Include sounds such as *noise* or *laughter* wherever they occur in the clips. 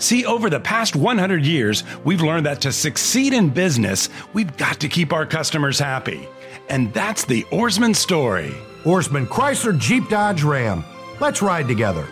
See, over the past 100 years, we've learned that to succeed in business, we've got to keep our customers happy. And that's the Ourisman story. Ourisman Chrysler Jeep Dodge Ram. Let's ride together.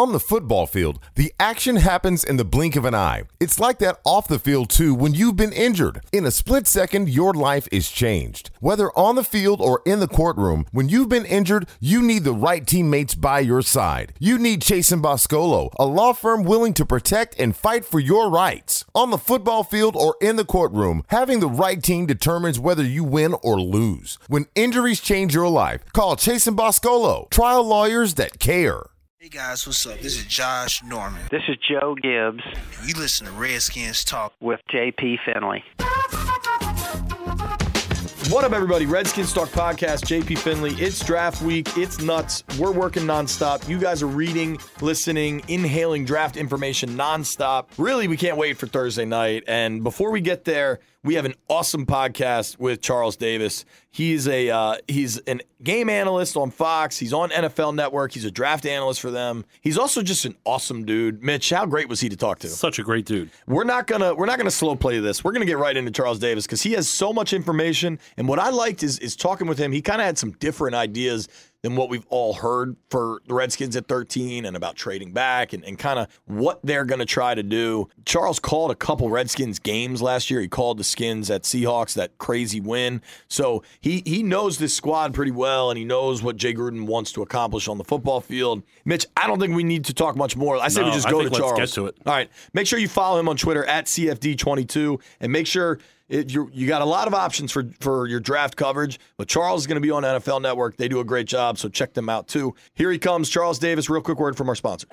On the football field, the action happens in the blink of an eye. It's like that off the field too when you've been injured. In a split second, your life is changed. Whether on the field or in the courtroom, when you've been injured, you need the right teammates by your side. You need Chase and Boscolo, a law firm willing to protect and fight for your rights. On the football field or in the courtroom, having the right team determines whether you win or lose. When injuries change your life, call Chase and Boscolo, trial lawyers that care. Hey guys, what's up? This is Josh Norman. This is Joe Gibbs. You listen to Redskins Talk with JP Finley. What up, everybody? Redskins Talk Podcast, JP Finley. It's draft week. It's nuts. We're working nonstop. You guys are reading, listening, inhaling draft information nonstop. Really, we can't wait for Thursday night. And before we get there, we have an awesome podcast with Charles Davis. He's a uh, he's an game analyst on Fox. He's on NFL Network. He's a draft analyst for them. He's also just an awesome dude. Mitch, how great was he to talk to? Such a great dude. We're not gonna we're not gonna slow play this. We're gonna get right into Charles Davis because he has so much information. And what I liked is is talking with him. He kind of had some different ideas than what we've all heard for the Redskins at 13 and about trading back and, and kind of what they're going to try to do. Charles called a couple Redskins games last year. He called the Skins at Seahawks, that crazy win. So he, he knows this squad pretty well and he knows what Jay Gruden wants to accomplish on the football field. Mitch, I don't think we need to talk much more. I say no, we just go to Charles. get to it. All right. Make sure you follow him on Twitter at CFD22 and make sure – it, you got a lot of options for, for your draft coverage, but Charles is going to be on NFL Network. They do a great job, so check them out too. Here he comes, Charles Davis. Real quick word from our sponsor.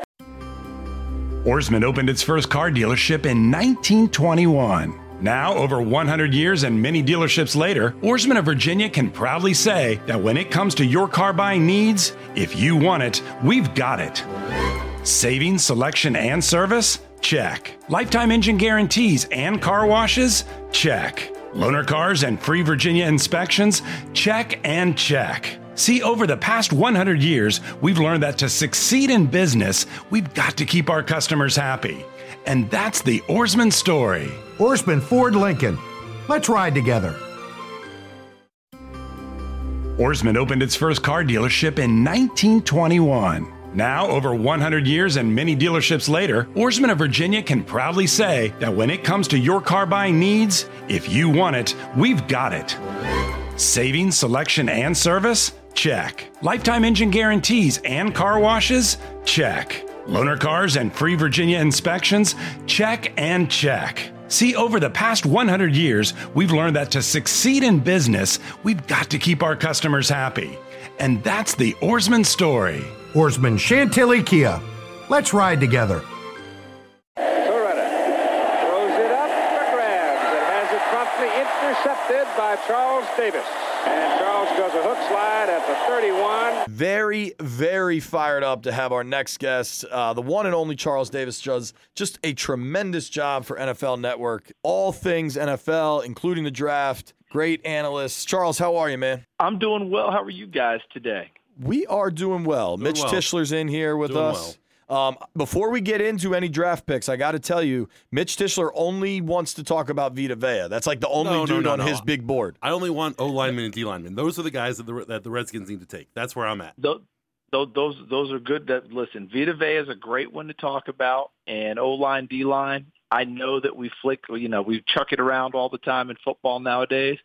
Ourisman opened its first car dealership in 1921. Now, over 100 years and many dealerships later, Ourisman of Virginia can proudly say that when it comes to your car buying needs, if you want it, we've got it. Savings, selection, and service? Check. Lifetime engine guarantees and car washes? Check. Loaner cars and free Virginia inspections? Check and check. See, over the past 100 years, we've learned that to succeed in business, we've got to keep our customers happy. And that's the Ourisman story. Ourisman Ford Lincoln. Let's ride together. Ourisman opened its first car dealership in 1921. Now, over 100 years and many dealerships later, Ourisman of Virginia can proudly say that when it comes to your car buying needs, if you want it, we've got it. Savings, selection, and service? Check. Lifetime engine guarantees and car washes? Check. Loaner cars and free Virginia inspections? Check and check. See, over the past 100 years, we've learned that to succeed in business, we've got to keep our customers happy. And that's the Ourisman story. Ourisman Chantilly Kia. Let's ride together. Toretta throws it up for grabs and has it promptly intercepted by Charles Davis. And Charles does a hook slide at the 31. Very, very fired up to have our next guest, uh, the one and only Charles Davis, does just a tremendous job for NFL Network. All things NFL, including the draft. Great analyst. Charles, how are you, man? I'm doing well. How are you guys today? We are doing well. Doing Mitch well. Tischler's in here with Doing us. Um, before we get into any draft picks, I got to tell you, Mitch Tischler only wants to talk about Vita Vea. That's like the only No, no, dude no, on no. his big board. I only want O linemen and D linemen. Those are the guys that the, that the Redskins need to take. That's where I'm at. Those, those, those are good. That listen, Vita Vea is a great one to talk about, and O line, D line. I know that we flick, you know, we chuck it around all the time in football nowadays,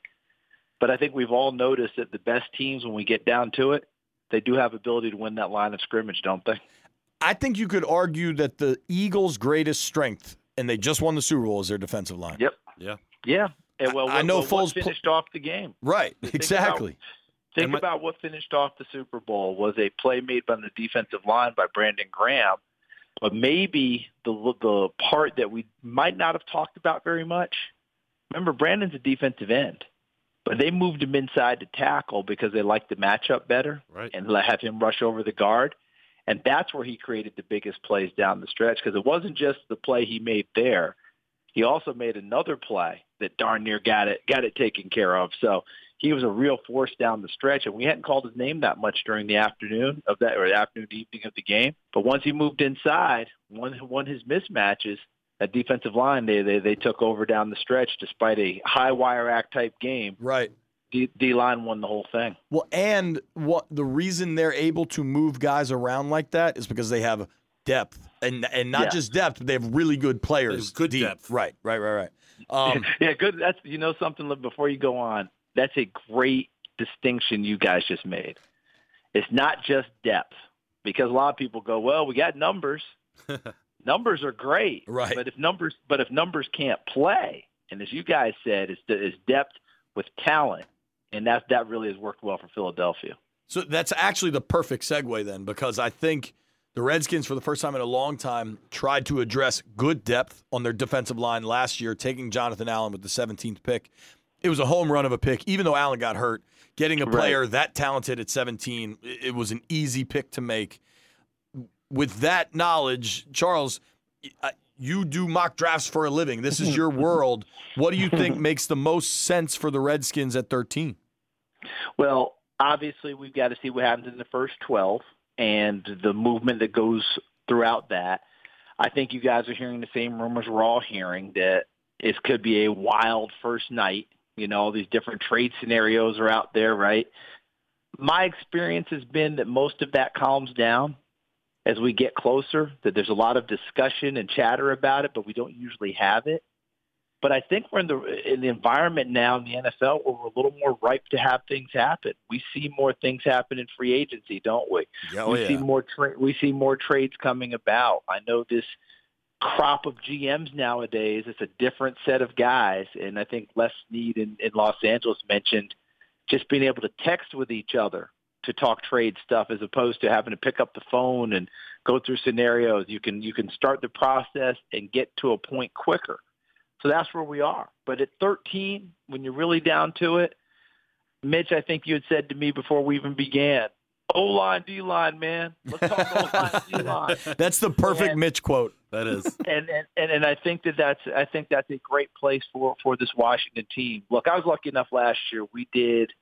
but I think we've all noticed that the best teams, when we get down to it, they do have ability to win that line of scrimmage, don't they? I think you could argue that the Eagles' greatest strength, and they just won the Super Bowl, is their defensive line. Yep. Yeah. Yeah. And well, I- I know well, what Foles pl- finished off the game. Right, Think exactly. Think my- about what finished off the Super Bowl was a play made by the defensive line by Brandon Graham, but maybe the the part that we might not have talked about very much. Remember, Brandon's a defensive end. But they moved him inside to tackle because they liked the matchup better Right. and let have him rush over the guard. And that's where he created the biggest plays down the stretch because it wasn't just the play he made there. He also made another play that darn near got it got it taken care of. So he was a real force down the stretch, and we hadn't called his name that much during the afternoon of that or the afternoon evening of the game. But once he moved inside, won won his mismatches. That defensive line, they they they took over down the stretch despite a high wire act type game. Right. D, D line won the whole thing. Well, and what the reason they're able to move guys around like that is because they have depth, and and not Yeah. just depth, but they have really good players. Good deep. depth. Right. Right. Right. Right. Um, *laughs* yeah, good. That's you know something. Before you go on, that's a great distinction you guys just made. It's not just depth because a lot of people go, well, we got numbers. *laughs* numbers are great, Right. But if numbers, but if numbers can't play, and as you guys said, it's, it's depth with talent, and that that really has worked well for Philadelphia. So that's actually the perfect segue then, because I think the Redskins, for the first time in a long time, tried to address good depth on their defensive line last year, taking Jonathan Allen with the 17th pick. It was a home run of a pick, even though Allen got hurt. Getting a Right. player that talented at 17, it it was an easy pick to make. With that knowledge, Charles, you do mock drafts for a living. This is your *laughs* world. What do you think makes the most sense for the Redskins at 13? Well, obviously, we've got to see what happens in the first 12 and the movement that goes throughout that. I think you guys are hearing the same rumors we're all hearing that it could be a wild first night. You know, all these different trade scenarios are out there, right? My experience has been that most of that calms down as we get closer, that there's a lot of discussion and chatter about it, but we don't usually have it. But I think we're in the in the environment now in the NFL where we're a little more ripe to have things happen. We see more things happen in free agency, don't we? Yeah, oh we see more tra- we see more trades coming about. I know this crop of GMs nowadays. It's a different set of guys, and I think Les Snead in, in Los Angeles mentioned just being able to text with each other to talk trade stuff as opposed to having to pick up the phone and go through scenarios. You can you can start the process and get to a point quicker. So that's where we are. But at 13, when you're really down to it, Mitch, I think you had said to me before we even began, O line, D line, man. Let's talk *laughs* O line, D line. That's the perfect And- Mitch quote. That is. *laughs* And, and and and I think that that's I think that's a great place for for this Washington team. Look, I was lucky enough last year. We did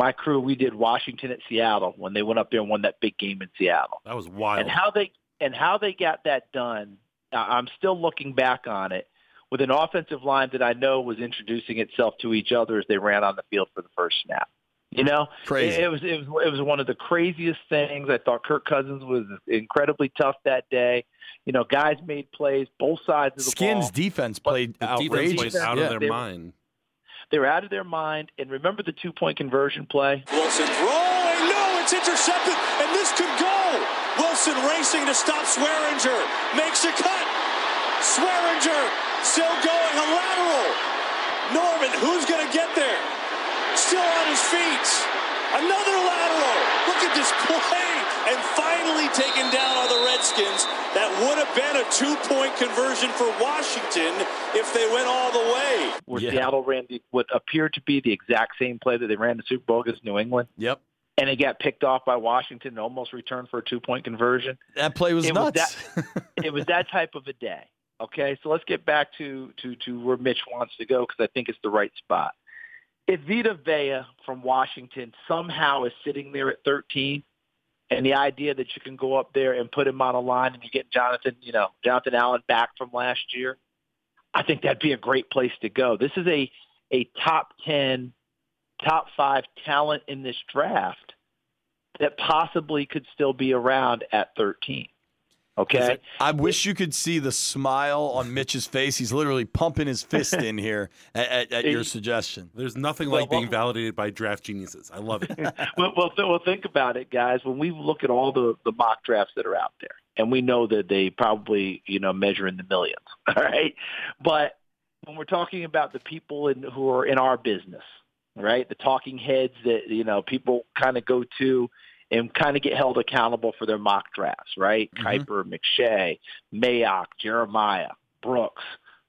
my crew. We did Washington at Seattle when they went up there and won that big game in Seattle. That was wild. And how they and how they got that done, I- I'm still looking back on it with an offensive line that I know was introducing itself to each other as they ran on the field for the first snap. You know, Crazy. It, it was it was it was one of the craziest things. I thought Kirk Cousins was incredibly tough that day. You know, guys made plays both sides of the Skins ball. defense played the defense outrageous. played out Yeah. of their They mind. They were out of their mind. And remember the two point conversion play? Wilson throwing. No, it's intercepted, and this could go. Wilson racing to stop Swearinger. Makes a cut. Swearinger still going. A lateral. Norman, who's going to get there? Still on his feet. Another lateral. Look at this play. And finally taken down on the Redskins. That would have been a two-point conversion for Washington if they went all the way. Where Yeah. Seattle ran the, what appeared to be the exact same play that they ran the Super Bowl against New England. Yep. and it got picked off by Washington and almost returned for a two point conversion. That play was It was nuts. *laughs* it was that type of a day. Okay, so let's get back to to to where Mitch wants to go because I think it's the right spot. If Vita Vea from Washington somehow is sitting there at 13, and the idea that you can go up there and put him on a line and you get Jonathan, you know, Jonathan Allen back from last year, I think that'd be a great place to go. This is a a top 10, top 5 talent in this draft that possibly could still be around at 13. Okay? I wish you could see the smile on Mitch's face. He's literally pumping his fist in here *laughs* at, at, at your suggestion. There's nothing Well, like being well- validated by draft geniuses. I love it. *laughs* well, well, th- well, think about it, guys. When we look at all the, the mock drafts that are out there, and we know that they probably, you know, measure in the millions, *laughs* all right? But when we're talking about the people in, who are in our business, right, the talking heads that, you know, people kind of go to and kind of get held accountable for their mock drafts, right? Mm-hmm. Kiper, McShay, Mayock, Jeremiah, Brooks,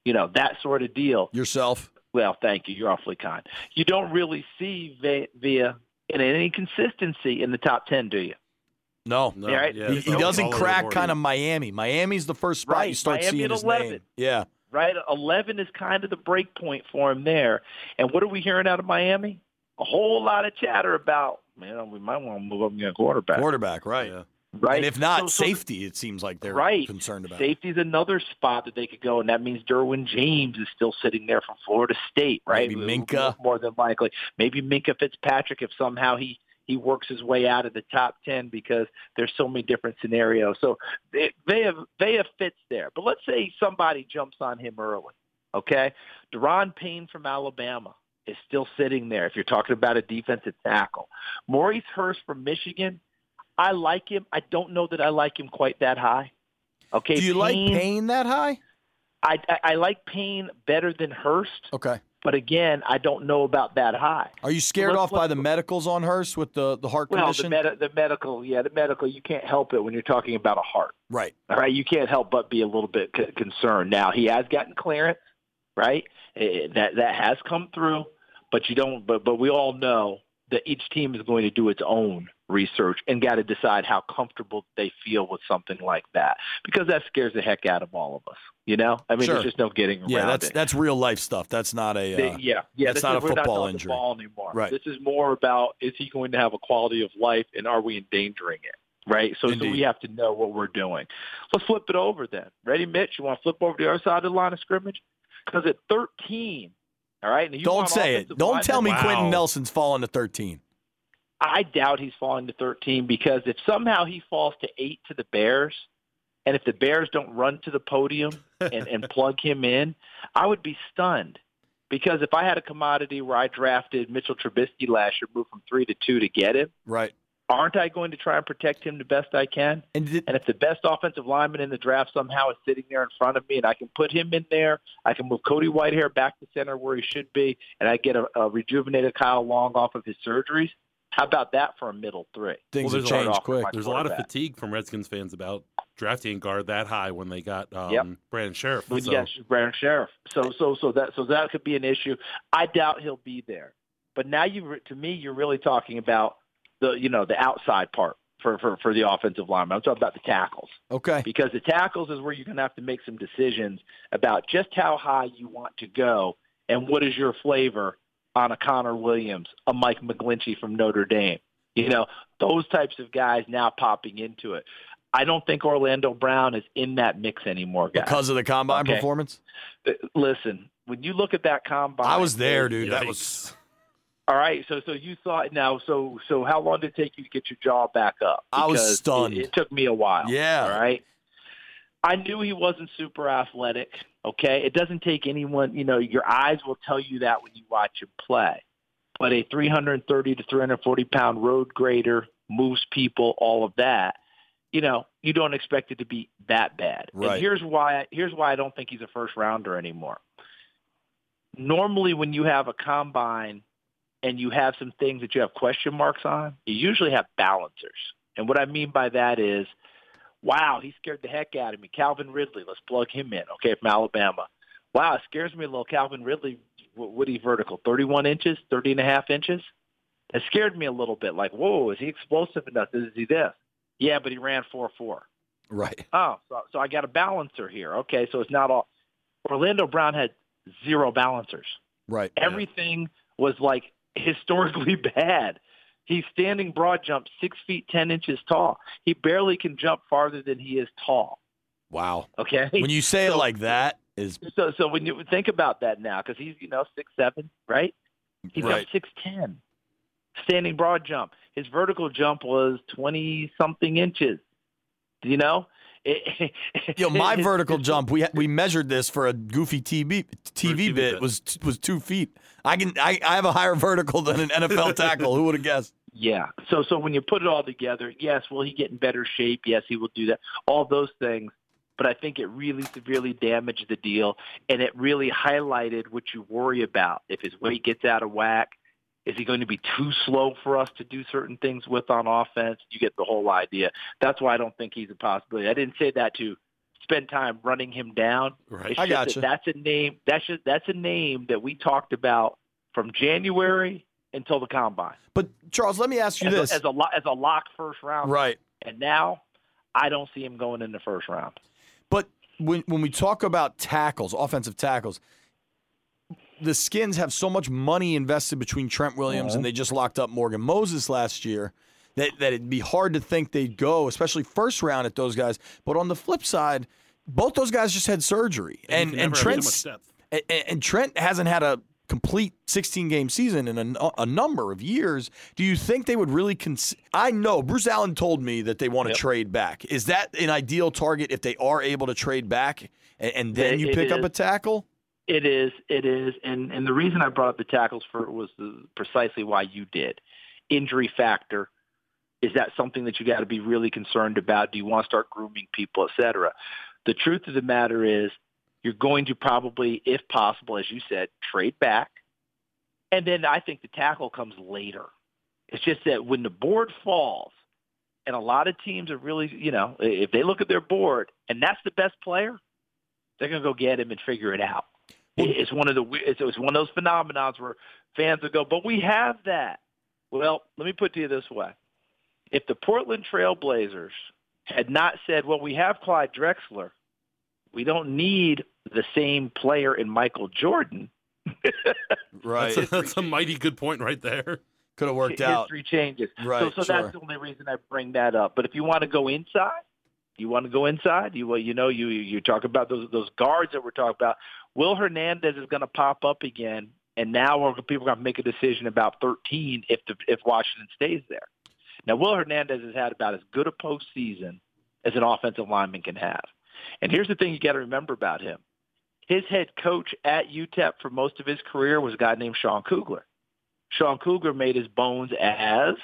you know, that sort of deal Yourself. Well, thank you. You're awfully kind. You don't really see Ve- Villa in any consistency in the top ten, do you? No, No, right. yeah, he, he doesn't all over the crack kind of Miami. Miami's the first spot Right, you start Miami seeing at his 11. name. Yeah, Right. Eleven is kind of the break point for him there. And what are we hearing out of Miami? A whole lot of chatter about man. We might want to move up and get a quarterback. quarterback, right? Yeah. right. And if not, So- so safety. It seems like they're right. concerned about. Safety's another spot that they could go, and that means Derwin James is still sitting there from Florida State, right? Maybe Minkah. more than likely. Maybe Minkah Fitzpatrick if somehow he he works his way out of the top ten because there's so many different scenarios. So they they have they have fits there. But let's say somebody jumps on him early, okay? Da'Ron Payne from Alabama is still sitting there. If you're talking about a defensive tackle, Maurice Hurst from Michigan, I like him. I don't know that I like him quite that high. Okay, Do you like Payne that high? I, I, I like Payne better than Hurst, Okay. but again, I don't know about that high. Are you scared off by the medicals on Hurst with the, the heart Well, the, condition? med- the medical, yeah, the medical, you can't help it when you're talking about a heart. right. All right, you can't help but be a little bit c- concerned. Now he has gotten clearance, right? Eh, that that has come through, but you don't. But but we all know that each team is going to do its own research and got to decide how comfortable they feel with something like that because that scares the heck out of all of us. You know, I mean, Sure. there's just no getting around Yeah, that's it. that's real life stuff. That's not a. Uh, yeah, yeah. that's not is, a we're not football talking injury. Ball anymore. Right. This is more about is he going to have a quality of life and are we endangering it? Right. So, so we have to know what we're doing. Let's flip it over then. Ready, Mitch? You want to flip over to the other side of the line of scrimmage? Because at 13, all right. and you don't say it. Don't linemen- tell me Wow. Quenton Nelson's falling to 13. I doubt he's falling to 13 because if somehow he falls to eight to the Bears, and if the Bears don't run to the podium and, and *laughs* plug him in, I would be stunned. Because if I had a commodity where I drafted Mitchell Trubisky last year, moved from three to two to get him, Right. Aren't I going to try and protect him the best I can? And did, And if the best offensive lineman in the draft somehow is sitting there in front of me and I can put him in there, I can move Cody Whitehair back to center where he should be, and I get a, a rejuvenated Kyle Long off of his surgeries, how about that for a middle three? things Well, have changed quick. There's a lot of fatigue from Redskins fans about drafting a guard that high when they got um, Yep. Brandon Scherff. When So, you got Brandon Scherff. So so so that so that could be an issue. I doubt he'll be there. But now you to me you're really talking about the you know the outside part for for for the offensive lineman. I'm talking about the tackles. Okay. because the tackles is where you're going to have to make some decisions about just how high you want to go and what is your flavor on a Connor Williams, a Mike McGlinchey from Notre Dame. You know, those types of guys now popping into it. I don't think Orlando Brown is in that mix anymore, guys. Because of the combine Okay. performance? Uh, Listen, when you look at that combine, I was there, dude. That was. All right, so so you thought now, so so how long did it take you to get your jaw back up? I was stunned. It, it took me a while. Yeah. All right. I knew he wasn't super athletic. Okay, it doesn't take anyone. You know, your eyes will tell you that when you watch him play. But a 330 to 340 pound road grader moves people, all of that. You know, you don't expect it to be that bad. Right. And here's why. Here's why I don't think he's a first rounder anymore. Normally, when you have a combine and you have some things that you have question marks on, you usually have balancers. And what I mean by that is, wow, he scared the heck out of me. Calvin Ridley, let's plug him in, okay, from Alabama. Wow, it scares me a little. Calvin Ridley, what he vertical? 31 inches, 30 and a half inches? It scared me a little bit. Like, whoa, is he explosive enough? Is he this? Yeah, but he ran 4-4. Right. Oh, so, so I got a balancer here. Okay, so it's not all. Orlando Brown had zero balancers. Right. Everything was like historically *laughs* bad. He's standing broad jump, six feet ten inches tall. He barely can jump farther than he is tall. Wow. Okay. When you say it like that, is so so when you think about that now, because he's you know six seven, right? He's Right. up six ten, standing broad jump. His vertical jump was twenty something inches. You know. It, Yo, my *laughs* vertical jump. We we measured this for a goofy TV TV, TV bit bit. was was two feet. I can I, I have a higher *laughs* vertical than an NFL *laughs* tackle. Who would have guessed? Yeah. So so when you put it all together, yes, will he get in better shape? Yes, he will do that. All those things. But I think it really severely damaged the deal, and it really highlighted what you worry about. If his weight gets out of whack, is he going to be too slow for us to do certain things with on offense? You get the whole idea. That's why I don't think he's a possibility. I didn't say that to spend time running him down. Right. It's I just gotcha. that That's a name. That's just, that's a name that we talked about from January until the combine. But Charles, let me ask you as this. a, as a lo- as a lock first round. right. And now I don't see him going in the first round. But when when we talk about tackles, offensive tackles, the Skins have so much money invested between Trent Williams and uh-huh. they just locked up Morgan Moses last year that, that it'd be hard to think they'd go, especially first round at those guys. But on the flip side, both those guys just had surgery, And and and never have too Trent's much depth. and, and Trent hasn't had a complete 16 game season in a, a number of years. Do you think they would really cons- I know Bruce Allen told me that they want to Yep. trade back. Is that an ideal target if they are able to trade back and, and then It- you pick up a tackle? It is. It is. And and the reason I brought up the tackles for was precisely why you did. Injury factor. Is that something that you got to be really concerned about? Do you want to start grooming people, et cetera? The truth of the matter is, you're going to probably, if possible, as you said, trade back, and then I think the tackle comes later. It's just that when the board falls, and a lot of teams are really, you know, if they look at their board and that's the best player, they're going to go get him and figure it out. It's one of the it's, it's one of those phenomenons where fans will go, but we have that. Well, let me put it to you this way: if the Portland Trailblazers had not said, "Well, we have Clyde Drexler, we don't need the same player in Michael Jordan," *laughs* Right. That's a, that's a mighty good point right there. Could have worked out. history changes. Right, So, so sure. that's the only reason I bring that up. But if you want to go inside, you want to go inside. You well, you know, you you talk about those those guards that we're talking about. Will Hernandez is going to pop up again, and now people are going to make a decision about 13 if the, if Washington stays there. Now, Will Hernandez has had about as good a postseason as an offensive lineman can have. And here's the thing you got to remember about him. His head coach at UTEP for most of his career was a guy named Sean Kugler. Sean Kugler made his bones as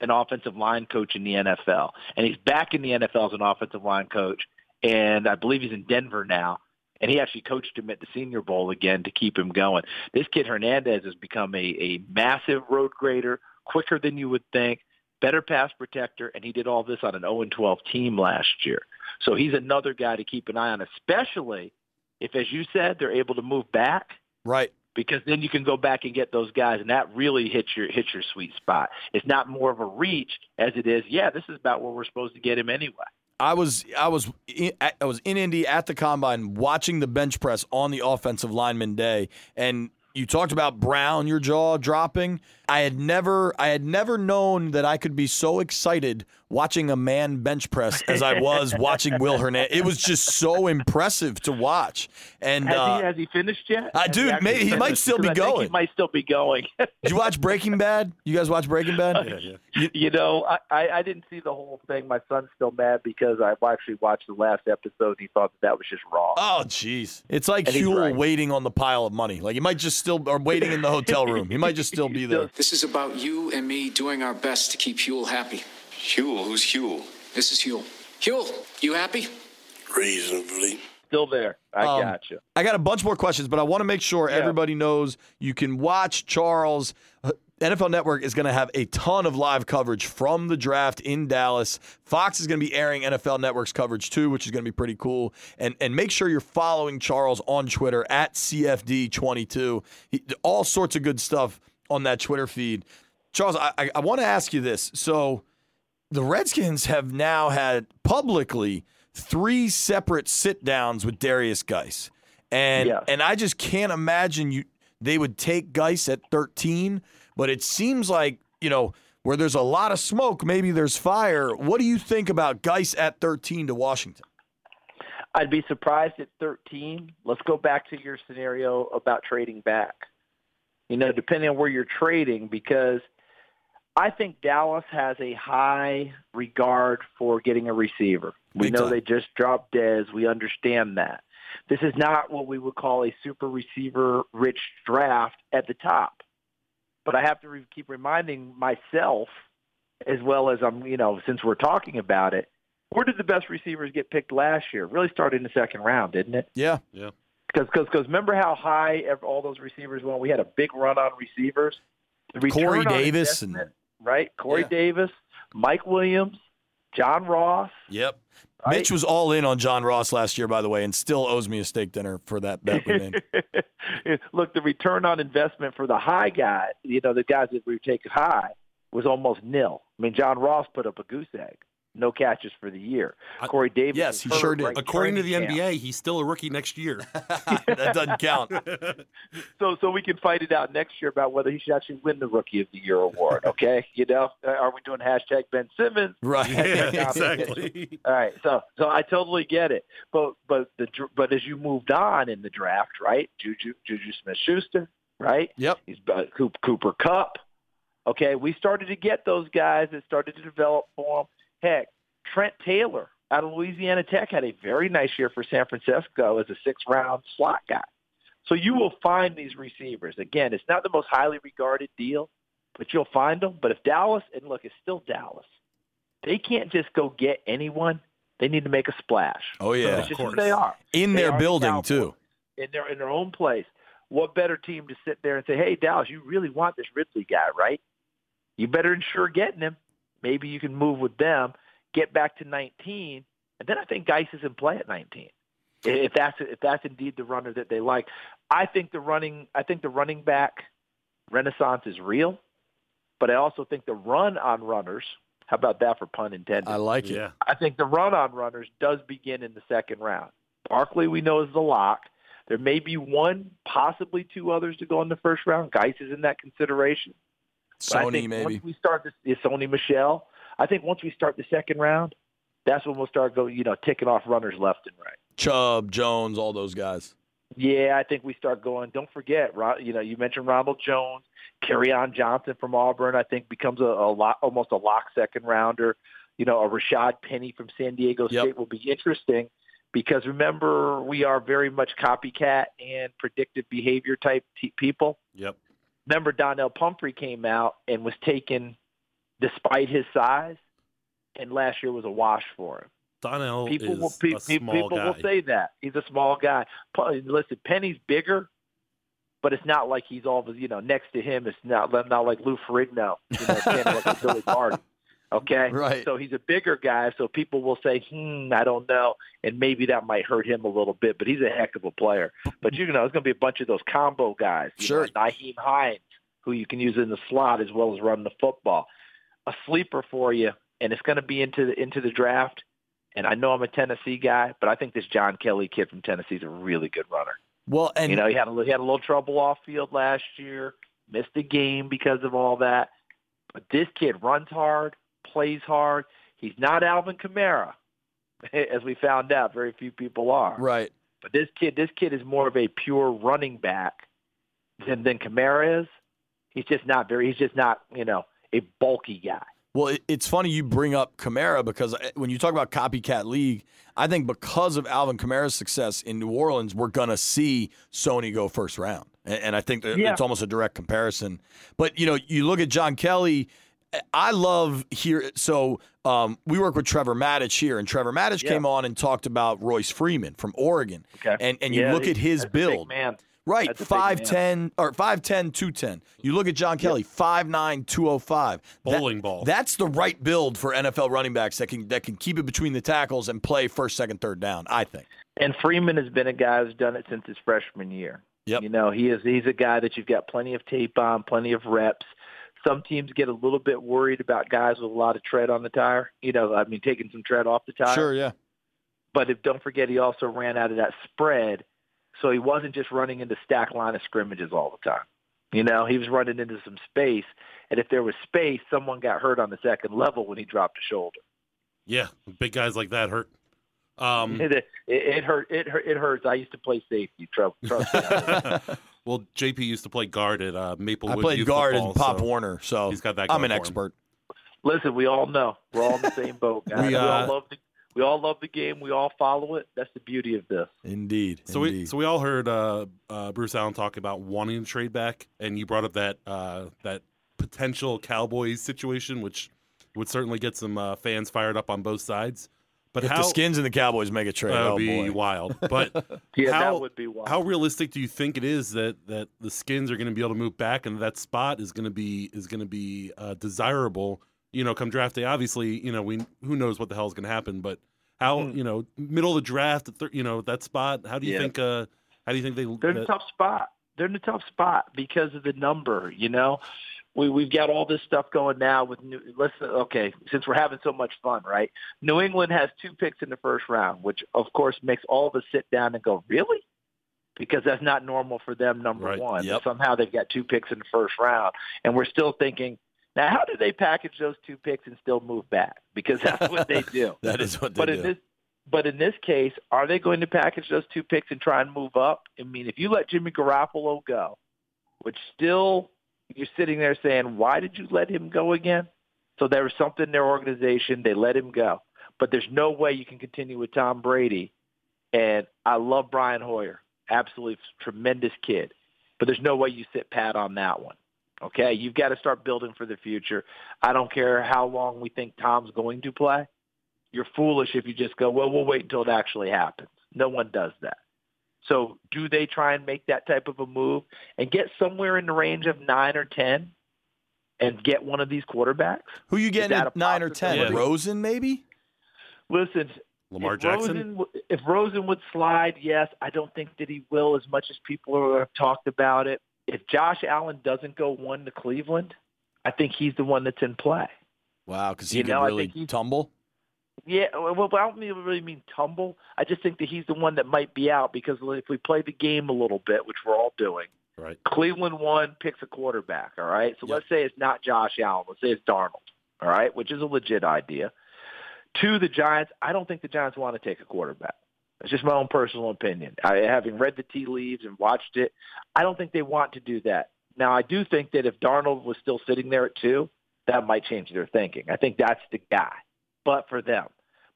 an offensive line coach in the NFL. And he's back in the NFL as an offensive line coach. And I believe he's in Denver now. And he actually coached him at the Senior Bowl again to keep him going. This kid Hernandez has become a, a massive road grader, quicker than you would think, better pass protector, and he did all this on an 0-12 team last year. So he's another guy to keep an eye on, especially if, as you said, they're able to move back Right. because then you can go back and get those guys, and that really hits your hits your sweet spot. It's not more of a reach as it is. Yeah, this is about where we're supposed to get him anyway. I was I was in, I was in Indy at the combine watching the bench press on the offensive lineman day, and you talked about Brown, your jaw dropping. I had never I had never known that I could be so excited watching a man bench press as I was *laughs* watching Will Hernandez. It was just so impressive to watch. And Has, uh, he, has he finished yet? uh, Has dude, maybe he might still be Because I think going. He might still be going. did you watch Breaking Bad? You guys watch Breaking Bad? Yeah, yeah. you, you know, I, I, I didn't see the whole thing. My son's still mad because I actually watched the last episode. He thought that that was just wrong. Oh, jeez. It's like And Huel right. waiting on the pile of money. Like he might just still, or waiting in the hotel room. He might just still be *laughs* there. This is about you and me doing our best to keep Huel happy. Huel? Who's Huel? This is Huel. Huel, you happy? Reasonably. Still there. I Um, got you. I got a bunch more questions, but I want to make sure Yeah. everybody knows you can watch Charles. Uh, NFL Network is going to have a ton of live coverage from the draft in Dallas. Fox is going to be airing NFL Network's coverage too, which is going to be pretty cool. And and make sure you're following Charles on Twitter at CFD22. He, all sorts of good stuff on that Twitter feed. Charles, I, I, I want to ask you this. So the Redskins have now had publicly three separate sit downs with Derrius Guice. And and I just can't imagine you they would take Guice at 13, but it seems like, you know, where there's a lot of smoke, maybe there's fire. What do you think about Guice at 13 to Washington? I'd be surprised at 13. Let's go back to your scenario about trading back. You know, depending on where you're trading, because I think Dallas has a high regard for getting a receiver. We Big know time. they just dropped Dez. We understand that. This is not what we would call a super receiver rich draft at the top. But I have to re- keep reminding myself, as well as I'm, you know, since we're talking about it, where did the best receivers get picked last year? Really started in the second round, didn't it? Yeah. Yeah. Because because remember how high all those receivers went? We had a big run on receivers. The return Corey on Davis and- investment, right? Corey Yeah. Davis, Mike Williams, John Ross. Yep. Mitch was all in on John Ross last year, by the way, and still owes me a steak dinner for that bet we made. Look, the return on investment for the high guy, you know, the guys that we take high, was almost nil. I mean, John Ross put up a goose egg. No catches for the year. Corey Davis. yes, he sure did. right According to the camp. NBA, he's still a rookie next year. *laughs* *laughs* that doesn't count. *laughs* so so we can fight it out next year about whether he should actually win the Rookie of the Year award. Okay, you know, are we doing hashtag Ben Simmons? Right. Yeah, exactly. All right, so so I totally get it, but but the but as you moved on in the draft, right? Juju Juju Smith Schuster, right? Yep. He's uh, Cooper Kupp. Okay, we started to get those guys that started to develop for him. Heck, Trent Taylor out of Louisiana Tech had a very nice year for San Francisco as a six-round slot guy. So you will find these receivers. Again, it's not the most highly regarded deal, but you'll find them. But if Dallas, and look, it's still Dallas, they can't just go get anyone. They need to make a splash. Oh yeah, That's just who they are. in They their are building Cowboys too. in their in their own place. What better team to sit there and say, "Hey, Dallas, you really want this Ridley guy, right? You better ensure getting him. Maybe you can move with them, get back to 19, and then I think Guice is in play at 19. If that's if that's indeed the runner that they like, I think the running I think the running back renaissance is real, but I also think the run on runners. How about that for pun intended? I like it. Yeah. I think the run on runners does begin in the second round. Barkley, we know, is the lock. There may be one, possibly two others to go in the first round. Guice is in that consideration. Sony maybe. Once we start this, Sony Michel. I think once we start the second round, that's when we'll start going, you know, ticking off runners left and right. Chubb, Jones, all those guys. Yeah, I think we start going. Don't forget, you know, you mentioned Ronald Jones, on Johnson from Auburn. I think becomes a, a lot, almost a lock second rounder. You know, a Rashad Penny from San Diego Yep. State will be interesting because remember we are very much copycat and predictive behavior type t- people. Yep. Remember Donnell Pumphrey came out and was taken despite his size, and last year was a wash for him. Donnell People is will pe- a pe- small people guy. will say that he's a small guy. Listen, Penny's bigger, but it's not like he's all you know next to him. It's not not like Lou Ferrigno, you know, like Billy Barty. *laughs* Okay, Right. So he's a bigger guy, so people will say, "Hmm, I don't know," and maybe that might hurt him a little bit. But he's a heck of a player. But you know, there's going to be a bunch of those combo guys. You Sure. know, Nyheim Hines, who you can use in the slot as well as run the football. A sleeper for you, and it's going to be into the into the draft. And I know I'm a Tennessee guy, but I think this John Kelly kid from Tennessee is a really good runner. Well, and you know, he had a, he had a little trouble off field last year, missed a game because of all that. But this kid runs hard, plays hard. He's not Alvin Kamara, *laughs* as we found out. Very few people are. right. But this kid, this kid is more of a pure running back than than Kamara is. He's just not very. He's just not you know a bulky guy. Well, it's funny you bring up Kamara because uh, when you talk about copycat league, I think because of Alvin Kamara's success in New Orleans, we're gonna see Sony go first round, and, and I think that Yeah. it's almost a direct comparison. But you know, you look at John Kelly. I love here. So um, we work with Trevor Matich here, and Trevor Matich Yeah. came on and talked about Royce Freeman from Oregon. Okay. And and you Yeah, look at his that's a big build. man. Right, That's a big man. 5'10 or 5'10, 210. You look at John Kelly, 5'9, 205. That- Bowling ball. That's the right build for NFL running backs that can that can keep it between the tackles and play first, second, third down, I think. And Freeman has been a guy who's done it since his freshman year. Yep. You know, he is he's a guy that you've got plenty of tape on, plenty of reps. Some teams get a little bit worried about guys with a lot of tread on the tire. You know, I mean, taking some tread off the tire. Sure, yeah. But if, don't forget, he also ran out of that spread, so he wasn't just running into stack line of scrimmages all the time. You know, he was running into some space, and if there was space, someone got hurt on the second level when he dropped a shoulder. Yeah, big guys like that hurt. Um, It, it, it hurt. It hurt. It hurts. I used to play safety. Trust, trust me. *laughs* well, JP used to play guard at uh, I Maplewood. played Youth guard football, in Pop so Warner, so he's got that. I'm an expert. Listen, we all know we're all in the same boat, guys. We, We, uh, all love the we all love the game. We all follow it. That's the beauty of this. Indeed. So we so we all heard uh, uh, Bruce Allen talk about wanting to trade back, and you brought up that uh, that potential Cowboys situation, which would certainly get some uh, fans fired up on both sides. But if how the Skins and the Cowboys make a trade, that oh would be boy. wild. *laughs* But *laughs* Yeah, how, that would be wild. How realistic do you think it is that that the Skins are going to be able to move back, and that spot is going to be is going to be uh, desirable? you know, come draft day. Obviously, you know, we who knows what the hell is going to happen, but how Mm. you know, middle of the draft, thir- you know, that spot. How do you Yeah. think? uh How do you think they? They're in a tough spot. They're in a tough spot because of the number. You know, we we've got all this stuff going now with New. Let's okay, since we're having so much fun, right? New England has two picks in the first round, which of course makes all of us sit down and go, really? Because that's not normal for them. Number Right. one, Yep. somehow they've got two picks in the first round, and we're still thinking. Now, how do they package those two picks and still move back? Because that's what they *laughs* do. That is what they but do. in this but in this case, are they going to package those two picks and try and move up? I mean, if you let Jimmy Garoppolo go, which still you're sitting there saying, why did you let him go again? So there was something in their organization. They let him go. But there's no way you can continue with Tom Brady. And I love Brian Hoyer. Absolutely tremendous kid. But there's no way you sit pat on that one. Okay? You've got to start building for the future. I don't care how long we think Tom's going to play you're foolish if you just go, well, we'll wait until it actually happens. No one does that. So do they try and make that type of a move and get somewhere in the range of nine or ten and get one of these quarterbacks? Who you Is getting at nine or ten? possibility? Rosen, maybe. Listen, Lamar if Jackson. Rosen, if Rosen would slide, yes, I don't think that he will as much as people have talked about it. If Josh Allen doesn't go one to Cleveland, I think he's the one that's in play. Wow, because he You could know, I really think tumble. Yeah, well, I don't mean- really mean tumble. I just think that he's the one that might be out because if we play the game a little bit, which we're all doing, Right. Cleveland one picks a quarterback. All right, so Yep. let's say it's not Josh Allen. Let's say it's Darnold. All right, which is a legit idea. Two, the Giants. I don't think the Giants want to take a quarterback. It's just my own personal opinion. I, having read the tea leaves and watched it, I don't think they want to do that. Now, I do think that if Darnold was still sitting there at two, that might change their thinking. I think that's the guy. But for them,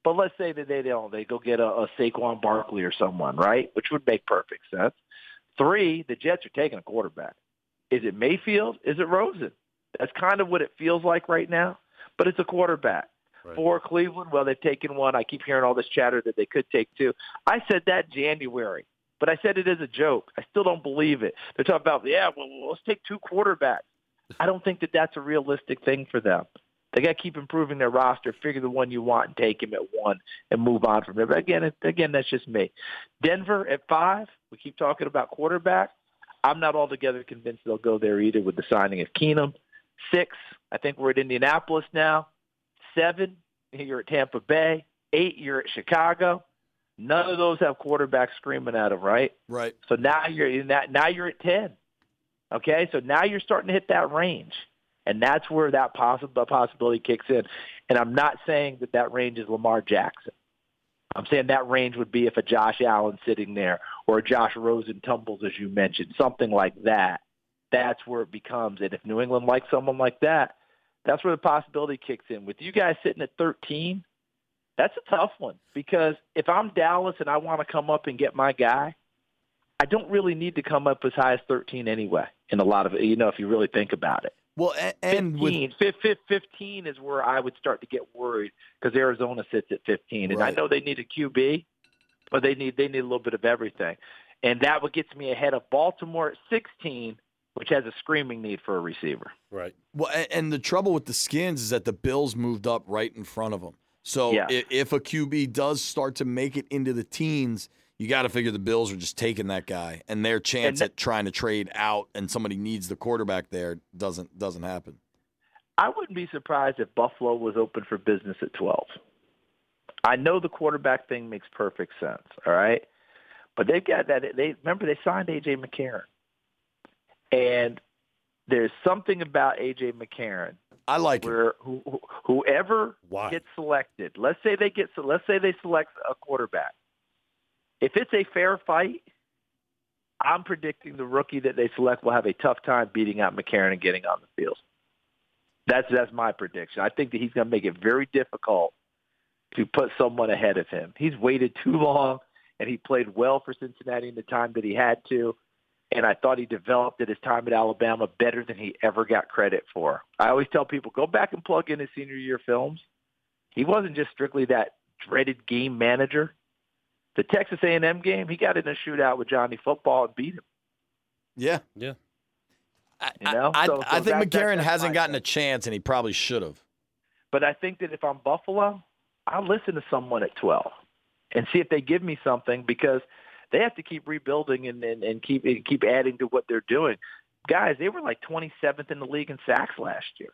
but let's say that they don't, they go get a, a Saquon Barkley or someone, right? Which would make perfect sense. Three, the Jets are taking a quarterback. Is it Mayfield? Is it Rosen? That's kind of what it feels like right now. But it's a quarterback. Right. For Cleveland, well, they've taken one. I keep hearing all this chatter that they could take two. I said that January, but I said it as a joke. I still don't believe it. They're talking about, yeah, well, let's take two quarterbacks. I don't think that that's a realistic thing for them. They got to keep improving their roster, figure the one you want, and take him at one, and move on from there. But again, again, that's just me. Denver at five. We keep talking about quarterback. I'm not altogether convinced they'll go there either with the signing of Keenum. Six. I think we're at Indianapolis now. Seven. You're at Tampa Bay. Eight. You're at Chicago. None of those have quarterbacks screaming at them, right? Right. So now you're in that. Now you're at ten. Okay, so now you're starting to hit that range, and that's where that possible possibility kicks in. And I'm not saying that that range is Lamar Jackson. I'm saying that range would be if a Josh Allen sitting there or a Josh Rosen tumbles, as you mentioned, something like that. That's where it becomes. And if New England likes someone like that, that's where the possibility kicks in. With you guys sitting at 13, that's a tough one because if I'm Dallas and I want to come up and get my guy, I don't really need to come up as high as 13 anyway. In a lot of you know, if you really think about it. Well, and with 15, fif- fif- 15 is where I would start to get worried because Arizona sits at 15, and I know they need a QB, but they need they need a little bit of everything, and that what gets me ahead of Baltimore at 16, which has a screaming need for a receiver. Right. Well, a- and the trouble with the Skins is that the Bills moved up right in front of them. So Yeah. i- if a QB does start to make it into the teens, you got to figure the Bills are just taking that guy, and their chance that- at trying to trade out and somebody needs the quarterback there doesn't doesn't happen. I wouldn't be surprised if Buffalo was open for business at 12. I know the quarterback thing makes perfect sense, all right? But they've got that they remember they signed AJ McCarron. And there's something about AJ McCarron I like him. where who, who- whoever Why? gets selected, let's say they get so let's say they select a quarterback. If it's a fair fight, I'm predicting the rookie that they select will have a tough time beating out McCarron and getting on the field. That's that's my prediction. I think that he's going to make it very difficult to put someone ahead of him. He's waited too long, and he played well for Cincinnati in the time that he had to. And I thought he developed at his time at Alabama better than he ever got credit for. I always tell people go back and plug in his senior year films. He wasn't just strictly that dreaded game manager. The Texas A&M game, he got in a shootout with Johnny Football and beat him. Yeah, Yeah. I, You know? I, So- I think that- that- McCarron that's hasn't gotten a chance, and he probably should have. But I think that if I'm Buffalo, I'll listen to someone at 12 and see if they give me something because they have to keep rebuilding and, and, and keep and keep adding to what they're doing. Guys, they were like 27th in the league in sacks last year.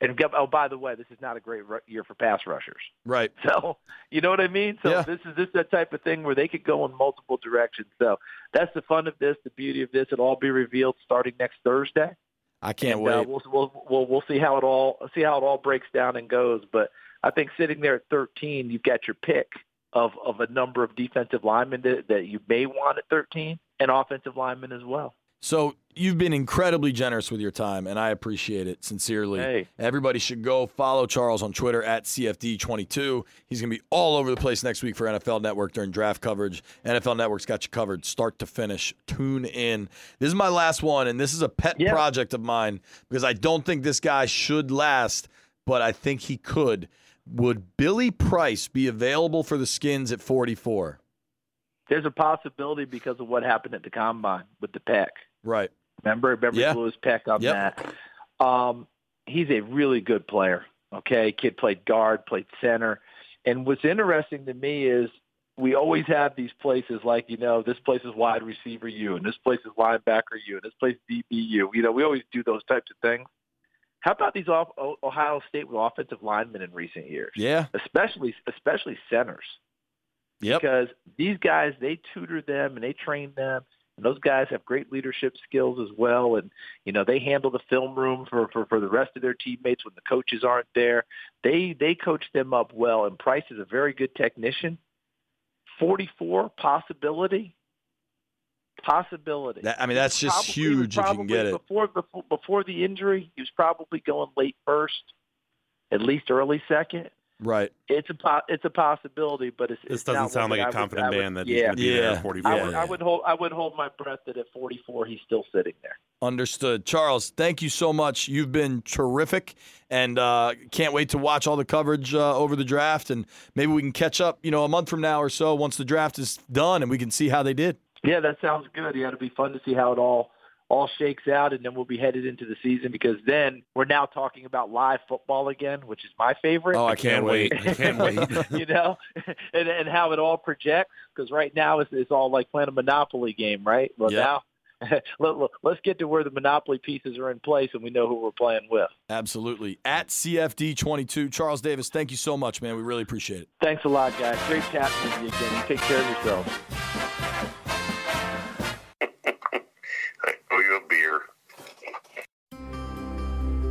And oh, by the way, this is not a great year for pass rushers. Right. *laughs* So you know what I mean. So Yeah. this is this is that type of thing where they could go in multiple directions. So that's the fun of this, the beauty of this. It'll all be revealed starting next Thursday. I can't And, wait. Uh, we'll, we'll we'll we'll see how it all see how it all breaks down and goes. But I think sitting there at 13, you've got your pick of of a number of defensive linemen that, that you may want at 13, and offensive linemen as well. So you've been incredibly generous with your time, and I appreciate it sincerely. Hey. Everybody should go follow Charles on Twitter at CFD22. He's going to be all over the place next week for NFL Network during draft coverage. NFL Network's got you covered start to finish. Tune in. This is my last one, and this is a pet project of mine because I don't think this guy should last, but I think he could. Would Billy Price be available for the Skins at 44? There's a possibility because of what happened at the combine with the pec. Right. Remember, remember Yeah. Lewis Peck on Yep. that. Um, he's a really good player. Okay, kid played guard, played center, and what's interesting to me is we always have these places like you know this place is wide receiver you, and this place is linebacker you, and this place is DBU. You know, we always do those types of things. How about these off, Ohio State with offensive linemen in recent years? Yeah. especially especially centers Yep. because these guys they tutor them and they train them and those guys have great leadership skills as well. And you know they handle the film room for for, for the rest of their teammates when the coaches aren't there. They they coach them up well. And price is a very good technician. 44 possibility. Possibility. That- I mean, that's just Probably- huge if you can get it. before before before the injury he was probably going late first at least early second Right. it's a po- it's a possibility, but it's, This it's doesn't sound like that a I confident I would- man that he's yeah. be there at Yeah. 44. I would, I would hold I would hold my breath that at 44 he's still sitting there. Understood. Charles, thank you so much. You've been terrific and uh, can't wait to watch all the coverage uh, over the draft. And maybe we can catch up, you know, a month from now or so once the draft is done and we can see how they did. Yeah, that sounds good. Yeah, it'll be fun to see how it all all shakes out, and then we'll be headed into the season because then we're now talking about live football again, which is my favorite. Oh, I can't wait. I can't wait. *laughs* you know, *laughs* and and how it all projects because right now it's, it's all like playing a Monopoly game, right? Well, Yeah. now *laughs* let, let's get to where the Monopoly pieces are in place and we know who we're playing with. Absolutely. At CFD22, Charles Davis, thank you so much, man. We really appreciate it. Thanks a lot, guys. Great chatting with you again. You take care of yourselves.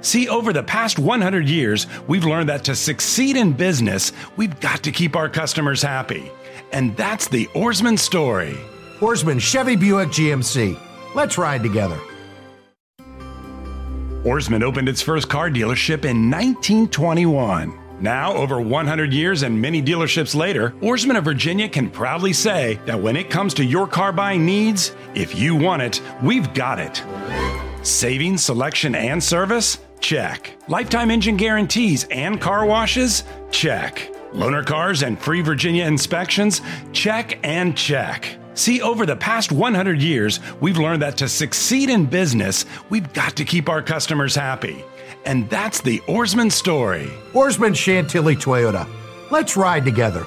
See, over the past 100 years, we've learned that to succeed in business, we've got to keep our customers happy. And that's the Ourisman story. Ourisman Chevy Buick GMC. Let's ride together. Ourisman opened its first car dealership in 1921. Now, over 100 years and many dealerships later, Ourisman of Virginia can proudly say that when it comes to your car buying needs, if you want it, we've got it. Saving, selection, and service? Check. Lifetime engine guarantees and car washes? Check. Loaner cars and free Virginia inspections? Check and check. See, over the past 100 years, we've learned that to succeed in business, we've got to keep our customers happy. And that's the Ourisman story. Ourisman Chantilly Toyota. Let's ride together.